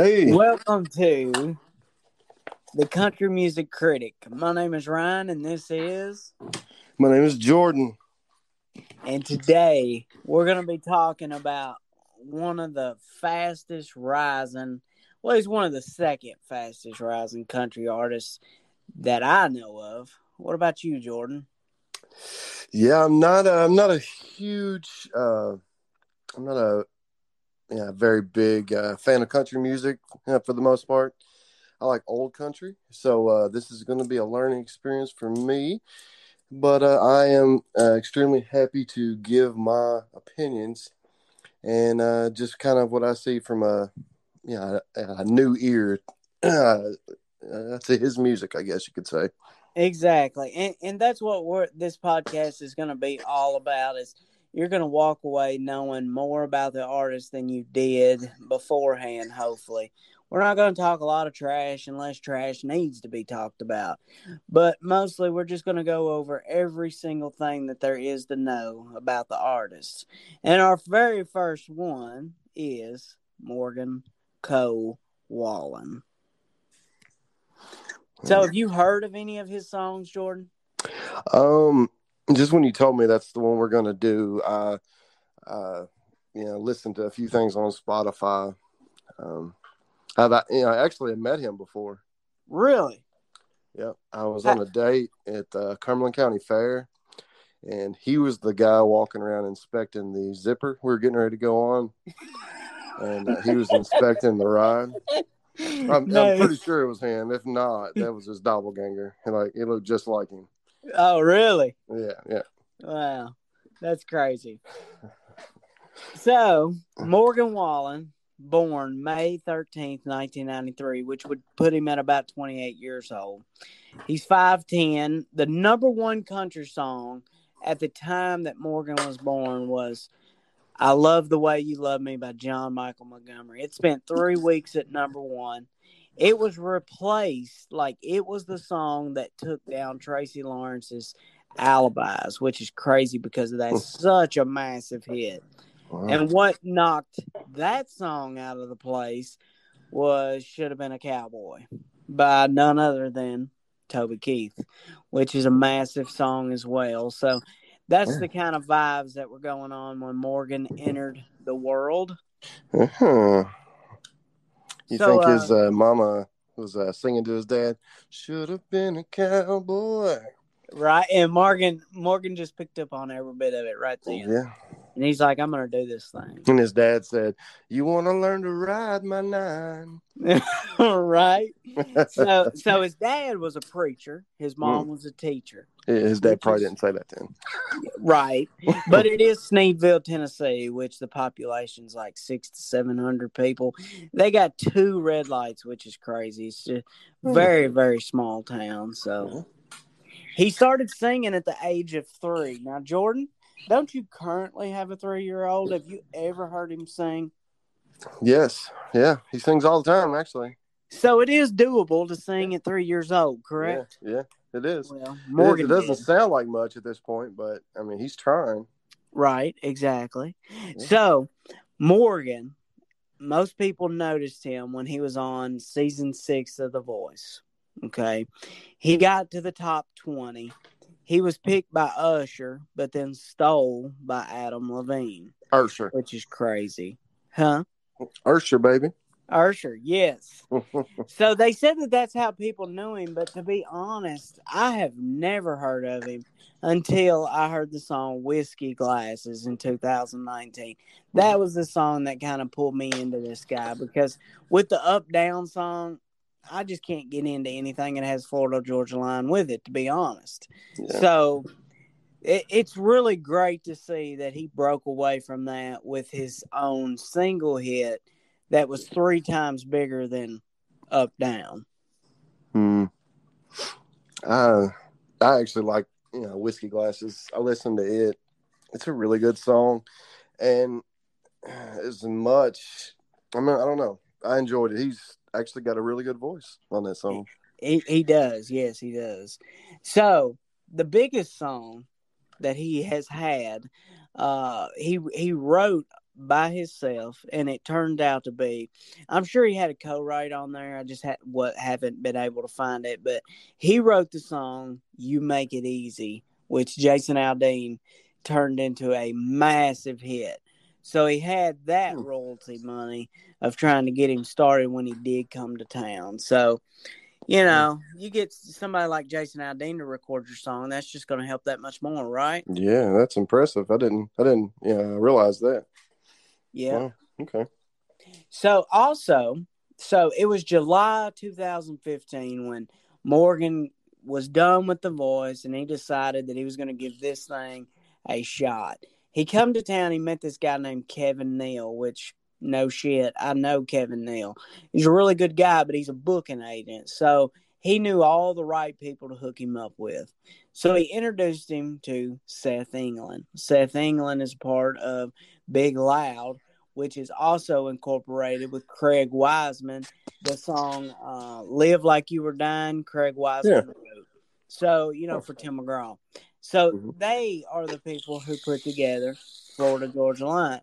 Hey, Welcome to the Country Music Critic. My name is Ryan, and this is. my name is Jordan. And today we're going to be talking about one of the fastest rising, well, he's one of the second fastest rising country artists that I know of. What about you, Jordan? Yeah, I'm not. A, I'm not a huge. Uh, I'm not a yeah very big uh, fan of country music for the most part. I like old country, so uh, this is going to be a learning experience for me. But uh, I am uh, extremely happy to give my opinions and uh, just kind of what I see from a yeah a, a new ear uh, to his music, I guess you could say. Exactly, and and that's what we're, this podcast is going to be all about. Is you're going to walk away knowing more about the artist than you did beforehand. Hopefully, we're not going to talk a lot of trash unless trash needs to be talked about, but mostly we're just going to go over every single thing that there is to know about the artist. And our very first one is Morgan Cole Wallen. So, have you heard of any of his songs, Jordan? Um, just when you told me that's the one we're gonna do, I, uh, you know, listened to a few things on Spotify. Um, I've you know, I actually had met him before. Really? Yeah, I was on a date at the Cumberland County Fair, and he was the guy walking around inspecting the zipper. We were getting ready to go on, and uh, he was inspecting the ride. I'm, I'm pretty sure it was him. If not, that was his doppelganger. And, Like he looked just like him. Oh, really? Yeah, yeah. Wow, that's crazy. So, Morgan Wallen, born May 13th, 1993, which would put him at about 28 years old. He's 5'10. The number one country song at the time that Morgan was born was I Love the Way You Love Me by John Michael Montgomery. It spent three weeks at number one. It was replaced, like, it was the song that took down Tracy Lawrence's alibis, which is crazy because that's such a massive hit. Wow. And what knocked that song out of the place was Should Have Been a Cowboy by none other than Toby Keith, which is a massive song as well. So that's Yeah. the kind of vibes that were going on when Morgan entered the world. Uh-huh. You So, think uh, his uh, mama was uh, singing to his dad? Should have been a cowboy. Right. And Morgan Morgan just picked up on every bit of it right then. Yeah. And he's like, I'm gonna do this thing. And his dad said, "You want to learn to ride my nine. right. So so his dad was a preacher, his mom was a teacher. his dad probably is- didn't say that him. Right. but it is Sneedville, Tennessee, which the population's like six to seven hundred people. They got two red lights, which is crazy. It's just Hmm. very, very small town. So he started singing at the age of three. Now, Jordan, don't you currently have a three year old? Have you ever heard him sing? Yes, yeah, he sings all the time. Actually, So it is doable to sing at three years old, correct? Yeah, yeah it is. Well, It- Morgan it, doesn't did. sound like much at this point, but I mean, he's trying. Right, exactly. So, Morgan, most people noticed him when he was on season six of The Voice. Okay. He got to the top 20. He was picked by Usher, but then stole by Adam Levine, Ursher, which is crazy. Huh? Ursher, baby. Usher, yes. So they said that that's how people knew him, but to be honest, I have never heard of him until I heard the song Whiskey Glasses in 2019. That mm-hmm. was the song that kind of pulled me into this guy because with the up down song, I just can't get into anything that has Florida Georgia line with it, to be honest. Yeah. So it, it's really great to see that he broke away from that with his own single hit that was three times bigger than Up Down. Hmm. I I actually like you know whiskey glasses. I listen to it. It's a really good song, and as much I mean I don't know. I enjoyed it. He's actually got a really good voice on that song. He he does. Yes, he does. So the biggest song that he has had, uh, he he wrote by himself, and it turned out to be. I'm sure he had a co-write on there. I just had what haven't been able to find it, but he wrote the song "You Make It Easy," which Jason Aldean turned into a massive hit. So he had that Hmm. royalty money of trying to get him started when he did come to town. So, you know, you get somebody like Jason Aldean to record your song, that's just going to help that much more, right? Yeah, that's impressive. I didn't I didn't yeah realize that. Yeah. Wow. Okay. So also, so it was July 2015 when Morgan was done with the voice and he decided that he was going to give this thing a shot. He come to town, he met this guy named Kevin Neal, which no shit, I know Kevin Neal. He's a really good guy, but he's a booking agent. So he knew all the right people to hook him up with. So he introduced him to Seth England. Seth England is part of Big Loud, which is also incorporated with Craig Wiseman. The song uh, "Live Like You Were Dying," Craig Wiseman Yeah. wrote. So you know, for Tim McGraw. So Mhm. they are the people who put together Florida Georgia Line.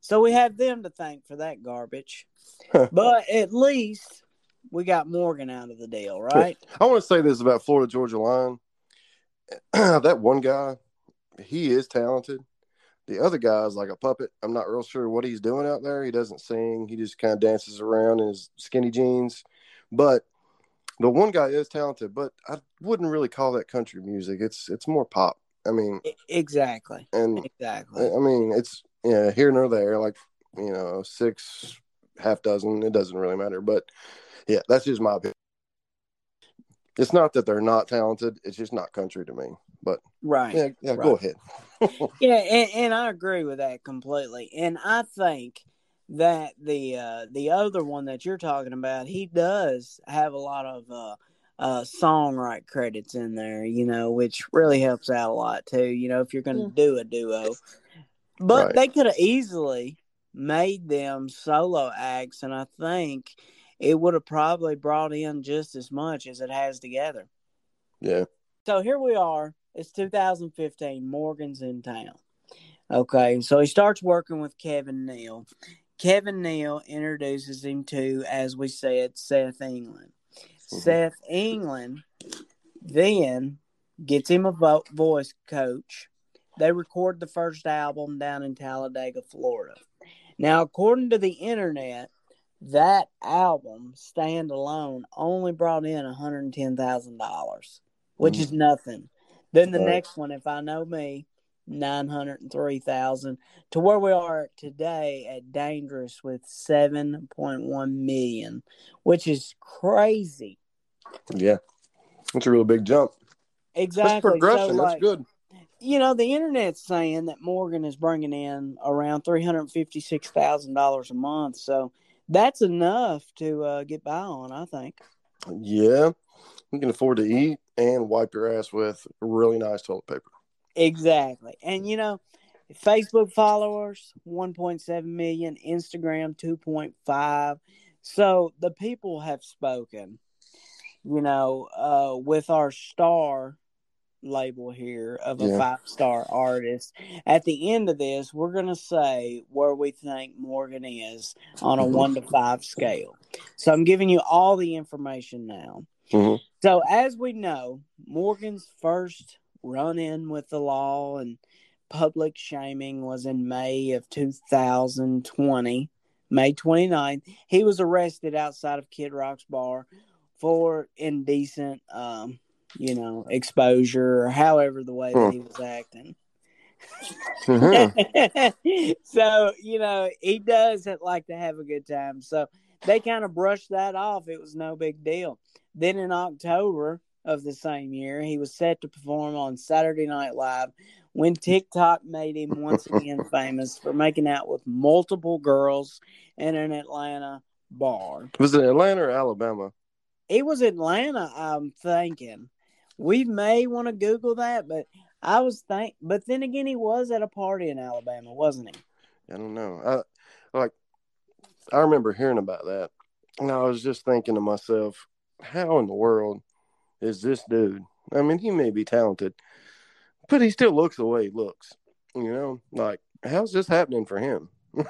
So we have them to thank for that garbage. but at least we got Morgan out of the deal, right? I want to say this about Florida Georgia Line. that one guy, he is talented. The other guy is like a puppet. I'm not real sure what he's doing out there. He doesn't sing. He just kind of dances around in his skinny jeans. But the one guy is talented, but I wouldn't really call that country music. It's it's more pop. I mean, Exactly. and Exactly. I mean, it's yeah, here nor there. Like you know, six, half dozen. It doesn't really matter. But yeah, that's just my opinion. It's not that they're not talented. It's just not country to me. But Right. yeah, yeah, go ahead. Yeah, and, and I agree with that completely. And I think that the uh, the other one that you're talking about, he does have a lot of uh, uh, songwrite credits in there, you know, which really helps out a lot too. You know, if you're going to do a duo, but Right. they could have easily made them solo acts, and I think it would have probably brought in just as much as it has together. Yeah, So here we are. It's 2015. Morgan's in town. Okay, And so he starts working with Kevin Neal. Kevin Neal introduces him to, as we said, Seth England. Mhm. Seth England then gets him a vo- voice coach. They record the first album down in Talladega, Florida. Now, according to the internet, that album standalone only brought in $110,000, which is nothing. Then the Right. next one, if I know me, 903,000 to where we are today at Dangerous with 7.1 million, which is crazy. yeah, that's a real big jump. Exactly. That's progression. So, that's good. you know, the internet's saying that Morgan is bringing in around three hundred fifty-six thousand dollars a month, so that's enough to uh, get by on. I think. Yeah, you can afford to eat and wipe your ass with really nice toilet paper. Exactly, and you know, Facebook followers one point seven million, Instagram two point five. So the people have spoken. You know, uh, with our star label here of a Yeah. five star artist. At the end of this, we're going to say where we think Morgan is on a Mhm. one to five scale. So I'm giving you all the information now. Mhm. So, as we know, Morgan's first run in with the law and public shaming was in May of 2020, May 29th. He was arrested outside of Kid Rock's bar for indecent, um, you know, exposure or however the way that he was acting. Mhm. so, you know, he does like to have a good time. So they kind of brushed that off. It was no big deal. Then in October of the same year, he was set to perform on Saturday Night Live when TikTok made him once again famous for making out with multiple girls in an Atlanta bar. Was it Atlanta or Alabama? It was Atlanta, I'm thinking. We may want to Google that, but I was think but then again he was at a party in Alabama, wasn't he? I don't know. I like I remember hearing about that. And I was just thinking to myself, how in the world is this dude? I mean, he may be talented, but he still looks the way he looks. You know, like how's this happening for him?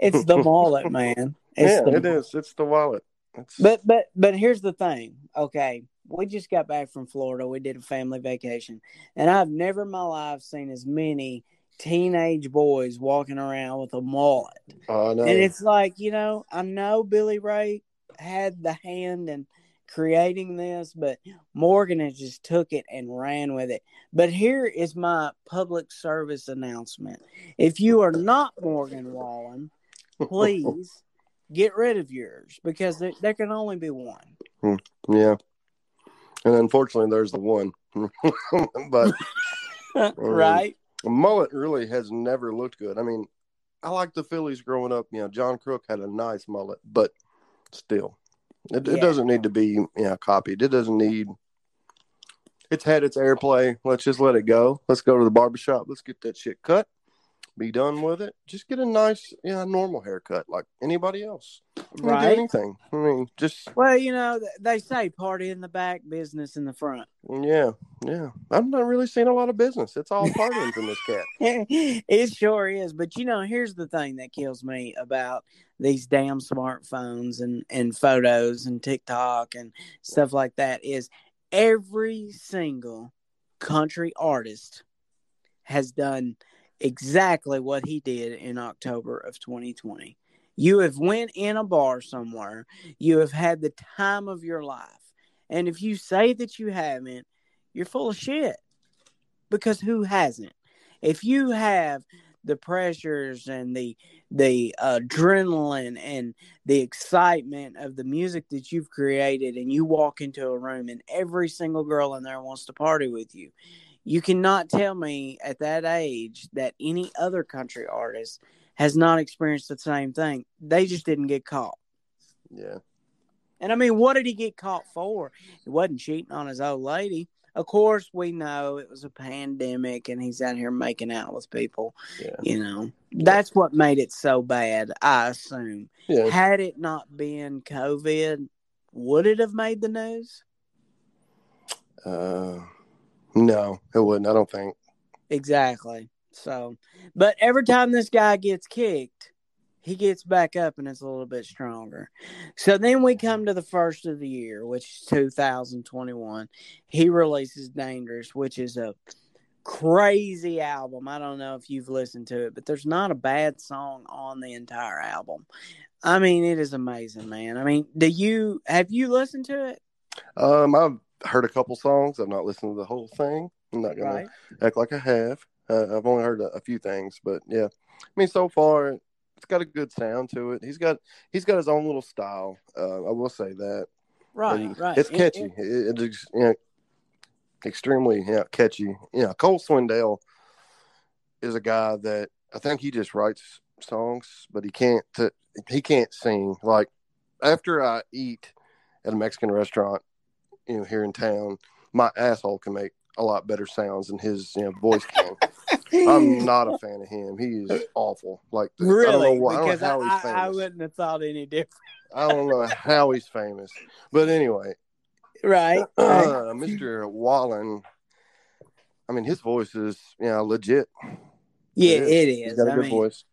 it's the wallet, man. It's yeah, the, it is. It's the wallet. It's... But but but here's the thing. Okay, we just got back from Florida. We did a family vacation, and I've never in my life seen as many teenage boys walking around with a mullet. Oh, no. And it's like, you know, I know Billy Ray had the hand in creating this, but Morgan has just took it and ran with it. But here is my public service announcement. If you are not Morgan Wallen, please get rid of yours because there, there can only be one. Hmm. Yeah. And unfortunately, there's the one. but right. Um, mullet really has never looked good. I mean, I like the Phillies growing up. You know, John Kruk had a nice mullet, but still, it, yeah. it doesn't need to be you know copied. It doesn't need. It's had its airplay. Let's just let it go. Let's go to the barbershop. Let's get that shit cut be done with it. Just get a nice, you know, normal haircut like anybody else. Right. Do anything. I mean, just. Well, you know, they say party in the back, business in the front. Yeah, yeah. I'm not really seeing a lot of business. It's all partying from this cat. it sure is. But you know, here's the thing that kills me about these damn smartphones and and photos and TikTok and stuff like that is every single country artist has done exactly what he did in October of 2020. You have went in a bar somewhere. You have had the time of your life. And if you say that you haven't, you're full of shit. Because who hasn't? If you have the pressures and the the uh, adrenaline and the excitement of the music that you've created and you walk into a room and every single girl in there wants to party with you you cannot tell me at that age that any other country artist has not experienced the same thing. They just didn't get caught. Yeah. And I mean, what did he get caught for? He wasn't cheating on his old lady. Of course, we know it was a pandemic and he's out here making out with people. Yeah. You know, that's what made it so bad, I assume. Yeah. Had it not been COVID, would it have made the news? Uh, no, it wouldn't. I don't think. Exactly. So, but every time this guy gets kicked, he gets back up and it's a little bit stronger. So then we come to the first of the year, which is 2021. He releases Dangerous, which is a crazy album. I don't know if you've listened to it, but there's not a bad song on the entire album. I mean, it is amazing, man. I mean, do you have you listened to it? Um, I've heard a couple songs. I've not listened to the whole thing. I'm not gonna right. act like I have. Uh, I've only heard a, a, few things, but yeah. I mean, so far it's got a good sound to it. He's got he's got his own little style. Uh, I will say that. Right, and right. It's catchy. It, it, it's you know, extremely you know, catchy. You know, Cole Swindell is a guy that I think he just writes songs, but he can't he can't sing. Like after I eat at a Mexican restaurant, you know here in town, my asshole can make a lot better sounds than his you know, voice can. I'm not a fan of him. He is awful. Like really, I don't know, because I, don't I, I, wouldn't have thought any different. I don't know how he's famous, but anyway, right, uh, Mr. Wallen. I mean, his voice is you know legit. Yeah, it is. It is. He's got a I good mean, voice.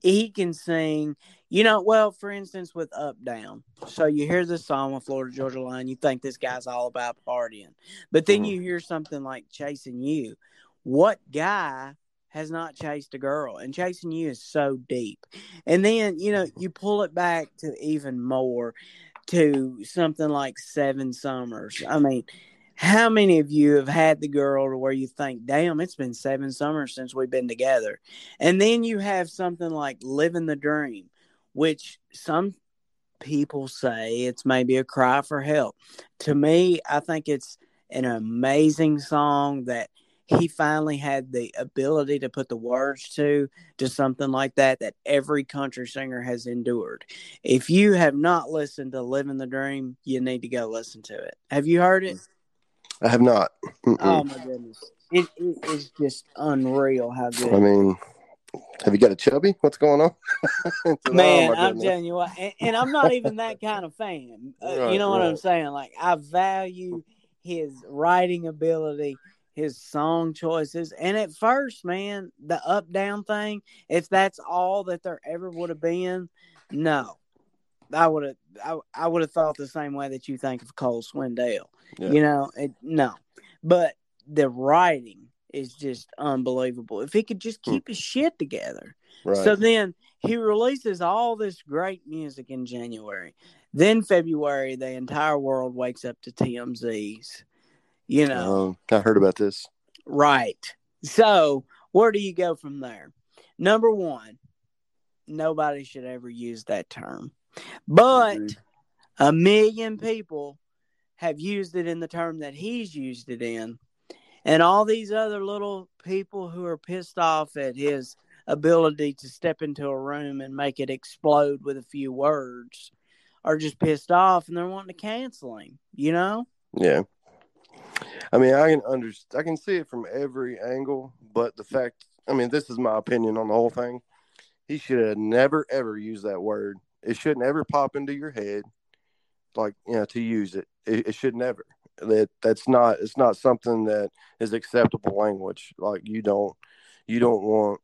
He can sing. You know, well, for instance, with Up Down. So you hear this song with Florida Georgia Line, you think this guy's all about partying. But then mm-hmm. you hear something like Chasing You. What guy has not chased a girl? And Chasing You is so deep. And then, you know, you pull it back to even more to something like Seven Summers. I mean, how many of you have had the girl to where you think, damn, it's been seven summers since we've been together? And then you have something like Living the Dream which some people say it's maybe a cry for help. To me, I think it's an amazing song that he finally had the ability to put the words to to something like that that every country singer has endured. If you have not listened to "Living the Dream," you need to go listen to it. Have you heard it? I have not. Mm-mm. Oh my goodness, it, it is just unreal how good. I mean, have you got a chubby? What's going on? Oh, Man, my I'm telling you what, and, and I'm not even that kind of fan. Uh, you know what I'm saying? Like, I value his writing ability, his song choices, and at first, man, the up down thing. If that's all that there ever would have been, no, I would have. I, I would have thought the same way that you think of Cole Swindell. Yeah. You know, it, no, but the writing is just unbelievable. If he could just Hmm. keep his shit together. right. So then he releases all this great music in January. Then February, the entire world wakes up to TMZ's. You know, Um, I heard about this. right. So where do you go from there? Number one, nobody should ever use that term. But Agreed. a million people have used it in the term that he's used it in. And all these other little people who are pissed off at his ability to step into a room and make it explode with a few words are just pissed off and they're wanting to cancel him, you know? Yeah. I mean, I can under I can see it from every angle, but the fact, I mean, this is my opinion on the whole thing. He should have never ever used that word. It shouldn't ever pop into your head, like you know, to use it. It, it should never. That that's not. It's not something that is acceptable language. Like you don't, you don't want.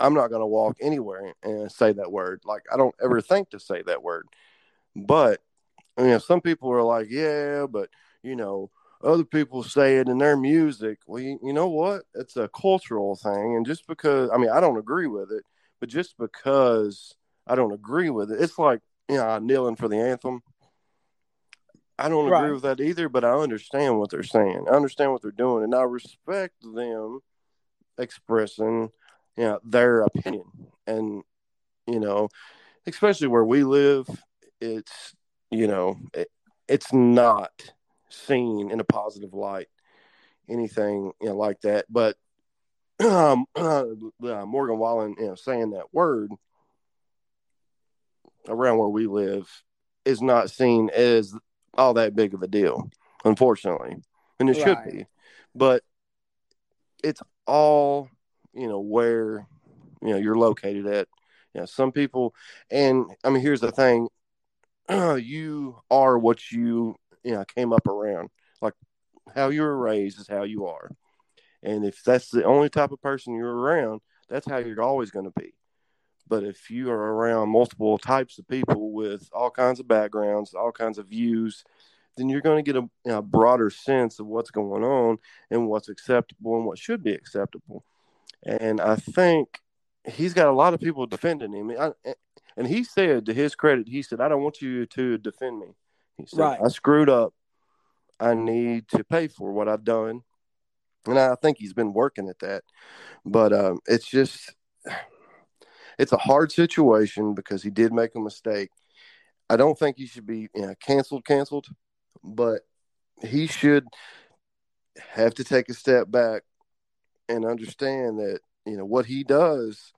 I'm not going to walk anywhere and say that word. Like I don't ever think to say that word. But you know, some people are like, yeah, but you know, other people say it in their music. Well, you, you know what? It's a cultural thing, and just because I mean I don't agree with it, but just because I don't agree with it, it's like you know kneeling for the anthem. I don't Right. agree with that either, but I understand what they're saying. I understand what they're doing, and I respect them expressing you know their opinion. And you know, especially where we live, it's you know it, it's not seen in a positive light, anything you know like that. But um, uh, Morgan Wallen, you know, saying that word around where we live is not seen as all that big of a deal, unfortunately, and it should be. But it's all you know where you know you're located at. You know, some people, and I mean, here's the thing: you are what you you know came up around. Like how you were raised is how you are, and if that's the only type of person you're around, that's how you're always going to be. But if you are around multiple types of people with all kinds of backgrounds, all kinds of views, then you're going to get a, know, broader sense of what's going on and what's acceptable and what should be acceptable. And I think he's got a lot of people defending him. I, and he said, to his credit, he said, I don't want you to defend me. He said, Right. I screwed up. I need to pay for what I've done. And I think he's been working at that. But um, it's just, it's a hard situation because he did make a mistake. I don't think he should be you know, canceled, canceled, but he should have to take a step back and understand that you know what he does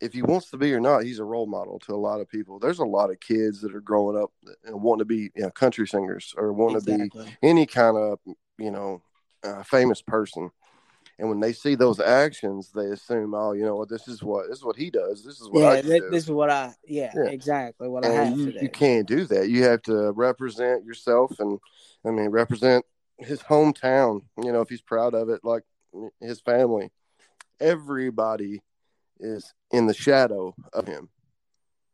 if he wants to be or not he's a role model to a lot of people. There's a lot of kids that are growing up and wanting to be you know, country singers or want to be any kind of you know uh, famous person and when they see those actions they assume oh you know what? This is what this is what he does. This is what Yeah, I do. this is what I, yeah, Yeah. exactly what I and have you, you can't do that. You have to represent yourself and i mean represent his hometown you know if he's proud of it like his family. Everybody is in the shadow of him.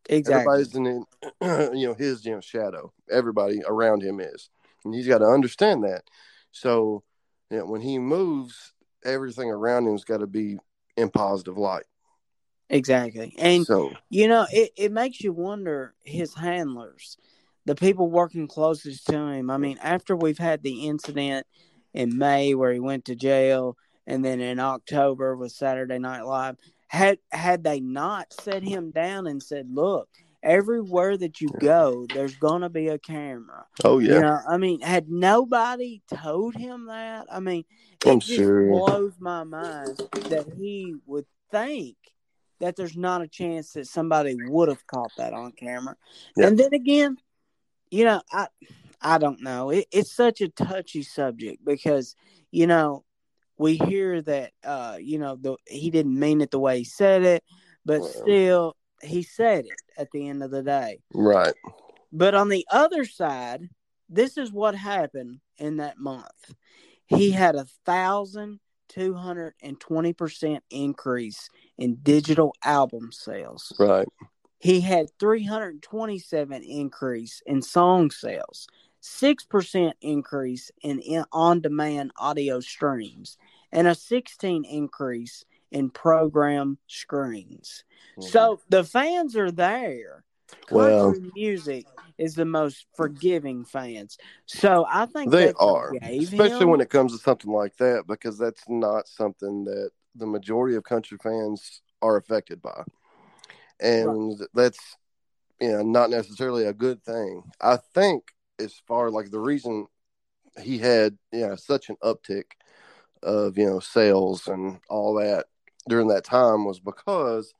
Exactly. everybody's in you know his you know shadow. Everybody around him is. And he's got to understand that. So you know, when he moves everything around him's got to be in positive light Exactly. And so you know, it, it makes you wonder his handlers, the people working closest to him. I mean, after we've had the incident in May where he went to jail and then in October with Saturday Night Live, had had they not set him down and said, Look, everywhere that you go, there's gonna be a camera. Oh yeah. You know, I mean, had nobody told him that, I mean, it I'm just sure. blows my mind that he would think that there's not a chance that somebody would have caught that on camera. Yeah. And then again, you know, I I don't know. It, it's such a touchy subject because you know we hear that uh you know the he didn't mean it the way he said it, but Well. still he said it at the end of the day. Right. But on the other side, this is what happened in that month. He had a thousand two hundred and twenty percent increase in digital album sales. Right. He had 327 increase in song sales, 6% increase in, on-demand audio streams, and a 16 increase in program screens. Mm-hmm. So the fans are there. Country Well- music is the most forgiving fans. So I think they are, especially him. when it comes to something like that, because that's not something that the majority of country fans are affected by, and that's you know not necessarily a good thing. I think as far like the reason he had yeah such an uptick of you know sales and all that during that time was because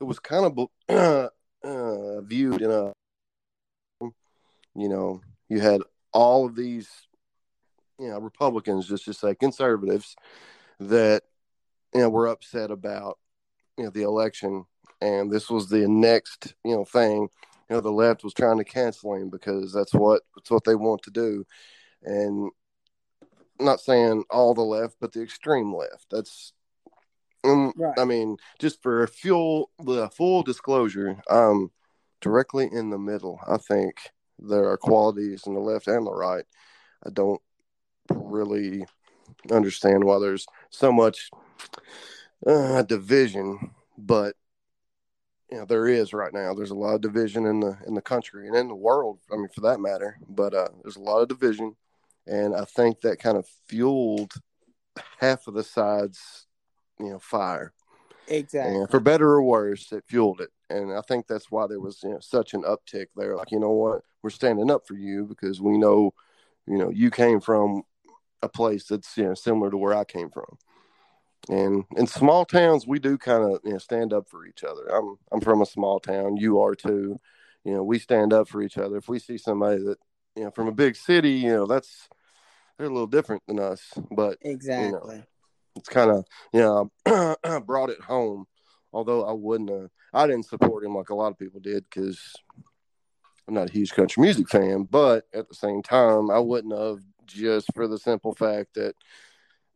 it was kind of uh, viewed in a you know you had all of these you know republicans just to say conservatives that you know were upset about you know the election. And this was the next you know thing you know the left was trying to cancel him because that's what that's what they want to do. And not saying all the left but the extreme left. That's Right. i mean just for fuel the full disclosure um directly in the middle i think there are qualities in the left and the right. I don't really understand why there's so much uh, division but you know there is right now. There's a lot of division in the in the country and in the world i mean for that matter but uh there's a lot of division. And i think that kind of fueled half of the sides you know fire. Exactly. and for better or worse it fueled it. And i think that's why there was you know such an uptick there. Like you know what? We're standing up for you because we know you know you came from a place that's you know similar to where i came from. And in small towns we do kind of you know stand up for each other. I'm i'm from a small town. You are too. You know we stand up for each other. If we see somebody that you know from a big city you know that's they're a little different than us. But exactly. It's kind of you know brought it home although i wouldn't have i didn't support him like a lot of people did because i'm not a huge country music fan but at the same time i wouldn't have just for the simple fact that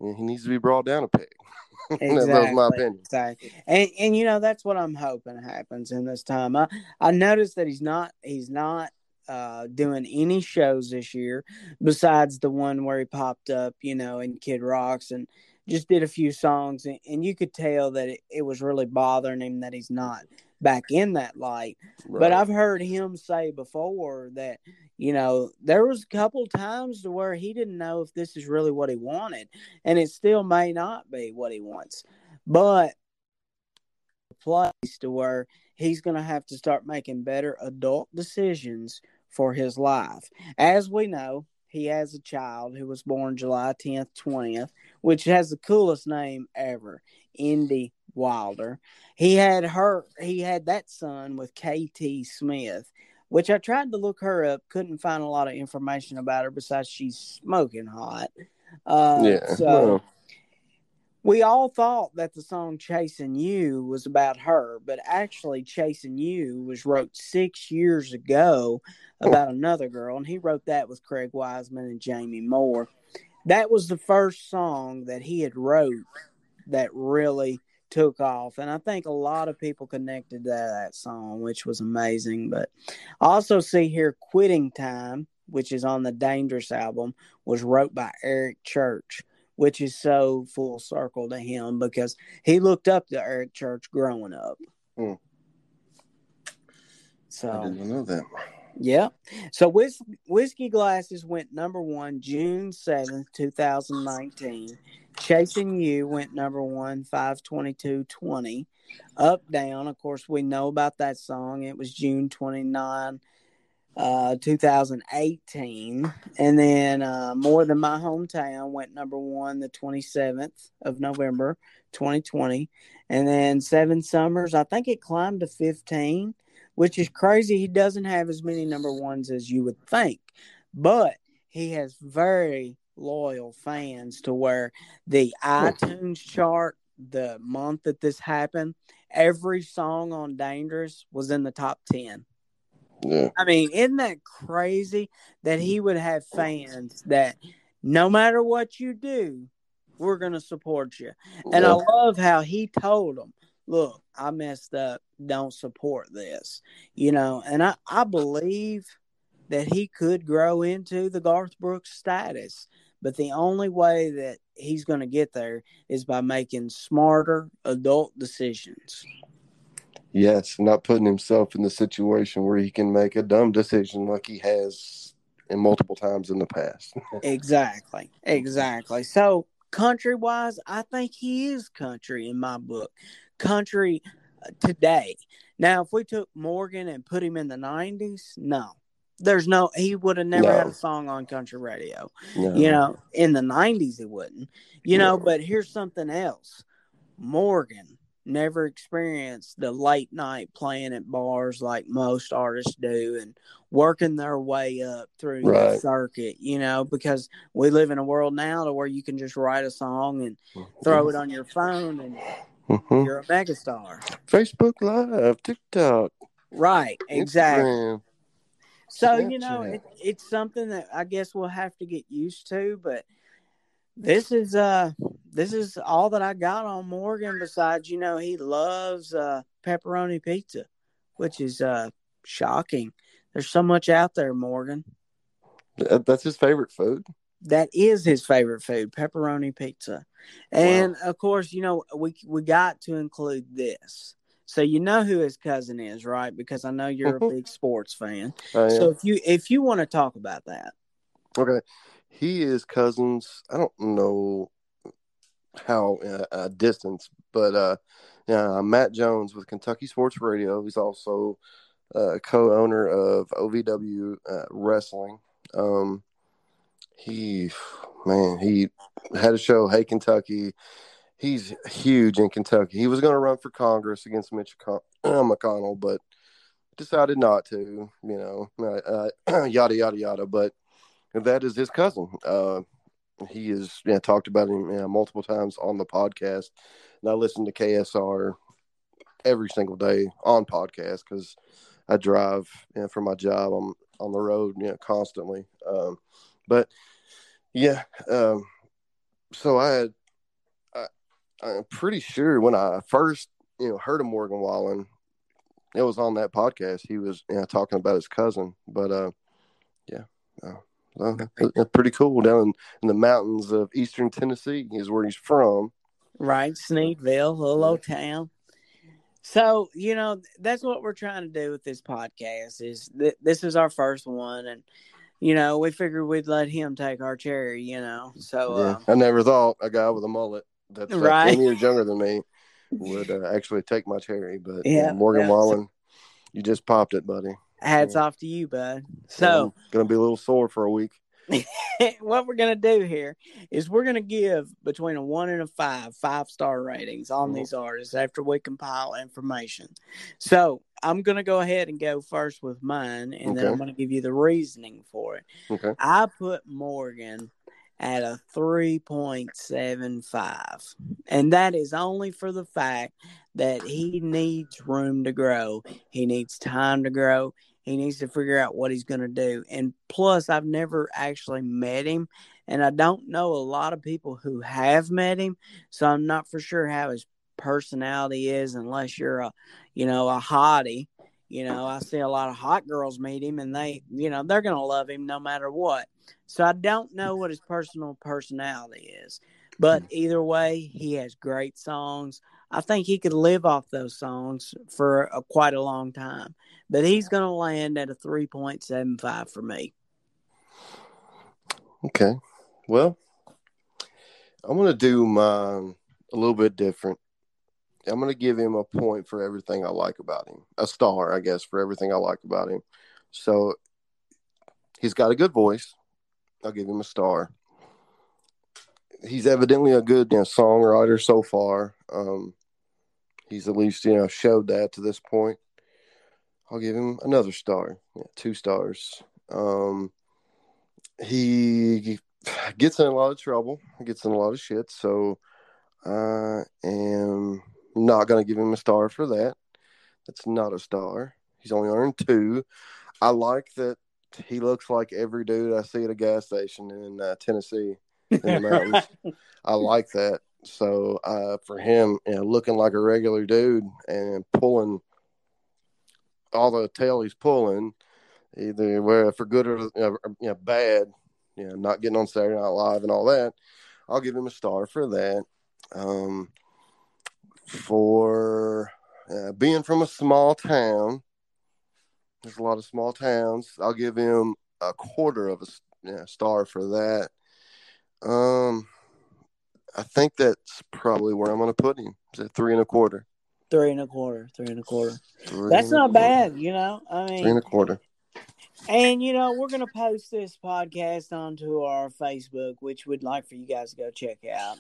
you know, he needs to be brought down a peg that was my opinion Exactly. And and you know that's what I'm hoping happens in this time. I I noticed that he's not he's not uh doing any shows this year besides the one where he popped up, you know, in Kid Rocks and just did a few songs and, and you could tell that it, it was really bothering him that he's not back in that light. But I've heard him say before that, you know, there was a couple times to where he didn't know if this is really what he wanted, and it still may not be what he wants. But the place to where he's going to have to start making better adult decisions for his life. As we know, he has a child who was born July 10th, 20th, which has the coolest name ever, Indy Wilder. He had her he had that son with KT Smith, which I tried to look her up, couldn't find a lot of information about her besides she's smoking hot. Uh, yeah so well, we all thought that the song Chasing You was about her, but actually Chasing You was wrote six years ago about another girl, and he wrote that with Craig Wiseman and Jamie Moore. That was the first song that he had wrote that really took off, and I think a lot of people connected to that song, which was amazing. But I also see here Quitting Time, which is on the Dangerous album, was wrote by Eric Church which is so full circle to him because he looked up to Eric Church growing up. Hmm. I So didn't know that Yeah. So Whis- Whiskey Glasses went number one June 7th, 2019. Chasing You went number one, 522.20. Up Down, of course, we know about that song. It was June 29, uh, 2018. And then uh, More Than My Hometown went number one the 27th of November, 2020. And then Seven Summers, I think it climbed to 15, which is crazy. He doesn't have as many number ones as you would think, but he has very loyal fans to where the iTunes chart, the month that this happened, every song on Dangerous was in the top 10. Yeah. I mean, isn't that crazy that he would have fans that no matter what you do, we're going to support you? And I love how he told them, look, I messed up. Don't support this. You know, and I, I believe that he could grow into the Garth Brooks status. But the only way that he's going to get there is by making smarter adult decisions. Yes, not putting himself in the situation where he can make a dumb decision like he has in multiple times in the past. Exactly. Exactly. So, country wise, I think he is country in my book. Country uh, today. Now, if we took Morgan and put him in the 90s, no. There's no, he would have never had a song on country radio. No. You know, in the 90s, he wouldn't. You know, but here's something else Morgan never experienced the late night playing at bars like most artists do and working their way up through the circuit, you know, because we live in a world now to where you can just write a song and throw it on your phone and Mhm. you're a megastar. Facebook Live, TikTok, Right, exactly. Instagram. So you know, it, it's something that I guess we'll have to get used to. But this is uh, this is all that I got on Morgan. Besides, you know, he loves uh pepperoni pizza, which is uh shocking. There's so much out there, Morgan. That's his favorite food. That is his favorite food, pepperoni pizza. And of course, you know, we we got to include this. So you know who his cousin is, right? Because I know you're a Mhm. big sports fan. So if you if you want to talk about that, Okay. He is cousins. I don't know how uh, uh, distance, but uh, yeah, Matt Jones with Kentucky Sports Radio. He's also uh, co-owner of OVW uh, Wrestling. Um, he, man, he had a show. Hey, Kentucky. He's huge in Kentucky. He was going to run for Congress against Mitch McCon- McConnell, but decided not to. You know, uh, uh, yada yada yada. But that is his cousin. Uh, he has yeah, talked about him yeah, multiple times on the podcast, and I listen to KSR every single day on podcast because I drive you know, for my job. I'm on the road, you know, constantly. Um, but yeah, um, so I had, I, I'm pretty sure when I first you know heard of Morgan Wallen, it was on that podcast. He was you know, talking about his cousin, but uh, yeah. Uh, well, that's pretty cool down in, in the mountains of eastern Tennessee is where he's from. right? Sneedville, little old town. So you know that's what we're trying to do with this podcast. Is th- this is our first one, and you know we figured we'd let him take our cherry. You know, so Yeah, um, I never thought a guy with a mullet that's like Right. 10 years younger than me would uh, actually take my cherry. But Yeah, yeah, Morgan yeah. Wallen, you just popped it, buddy. hats Yeah. off to you, bud. So. I'm gonna be a little sore for a week. what we're gonna do here is we're gonna give between a one and a five five star ratings on Mhm. these artists after we compile information. So I'm gonna go ahead and go first with mine, and then I'm gonna give you the reasoning for it. Okay. I put Morgan at a 3.75, and that is only for the fact that he needs room to grow. He needs time to grow. He needs to figure out what he's going to do. And plus, I've never actually met him, and I don't know a lot of people who have met him, so I'm not for sure how his personality is unless you're a, you know, a hottie. You know, I see a lot of hot girls meet him, and they, you know, they're going to love him no matter what. So I don't know what his personal personality is. But hmm. either way, he has great songs. I think he could live off those songs for a, quite a long time. But he's going to land at a 3.75 for me. Okay. Well, I'm to do mine a little bit different. I'm going to give him a point for everything I like about him. A star, I guess, for everything I like about him. So he's got a good voice. I'll give him a star. He's evidently a good you know, songwriter so far. Um, he's at least you know showed that to this point. I'll give him another star, yeah, two stars. Um, he gets in a lot of trouble, He gets in a lot of shit. So I am not going to give him a star for that. That's not a star. He's only earned two. I like that he looks like every dude I see at a gas station in uh, Tennessee in the mountains. I like that. So uh, for him, you know, looking like a regular dude and pulling all the tail he's pulling, either where for good or you know, bad, you know, not getting on Saturday Night Live and all that, I'll give him a star for that. Um, for uh, being from a small town, there's a lot of small towns. I'll give him a quarter of a yeah, star for that. Um, I think that's probably where I'm going to put him. Is it three and a quarter? Three and a quarter. Three and a quarter. Three that's not bad, you know. I mean, three and a quarter. And you know, we're gonna post this podcast onto our Facebook, which we'd like for you guys to go check out.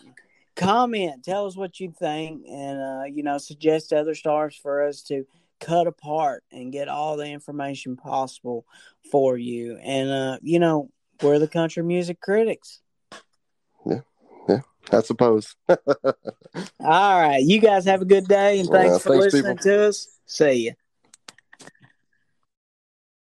Comment, tell us what you think, and uh, you know, suggest other stars for us to cut apart and get all the information possible for you. And uh, you know, we're the country music critics. Yeah, yeah, I suppose. all right, you guys have a good day, and thanks uh, for thanks listening people. to us. See you.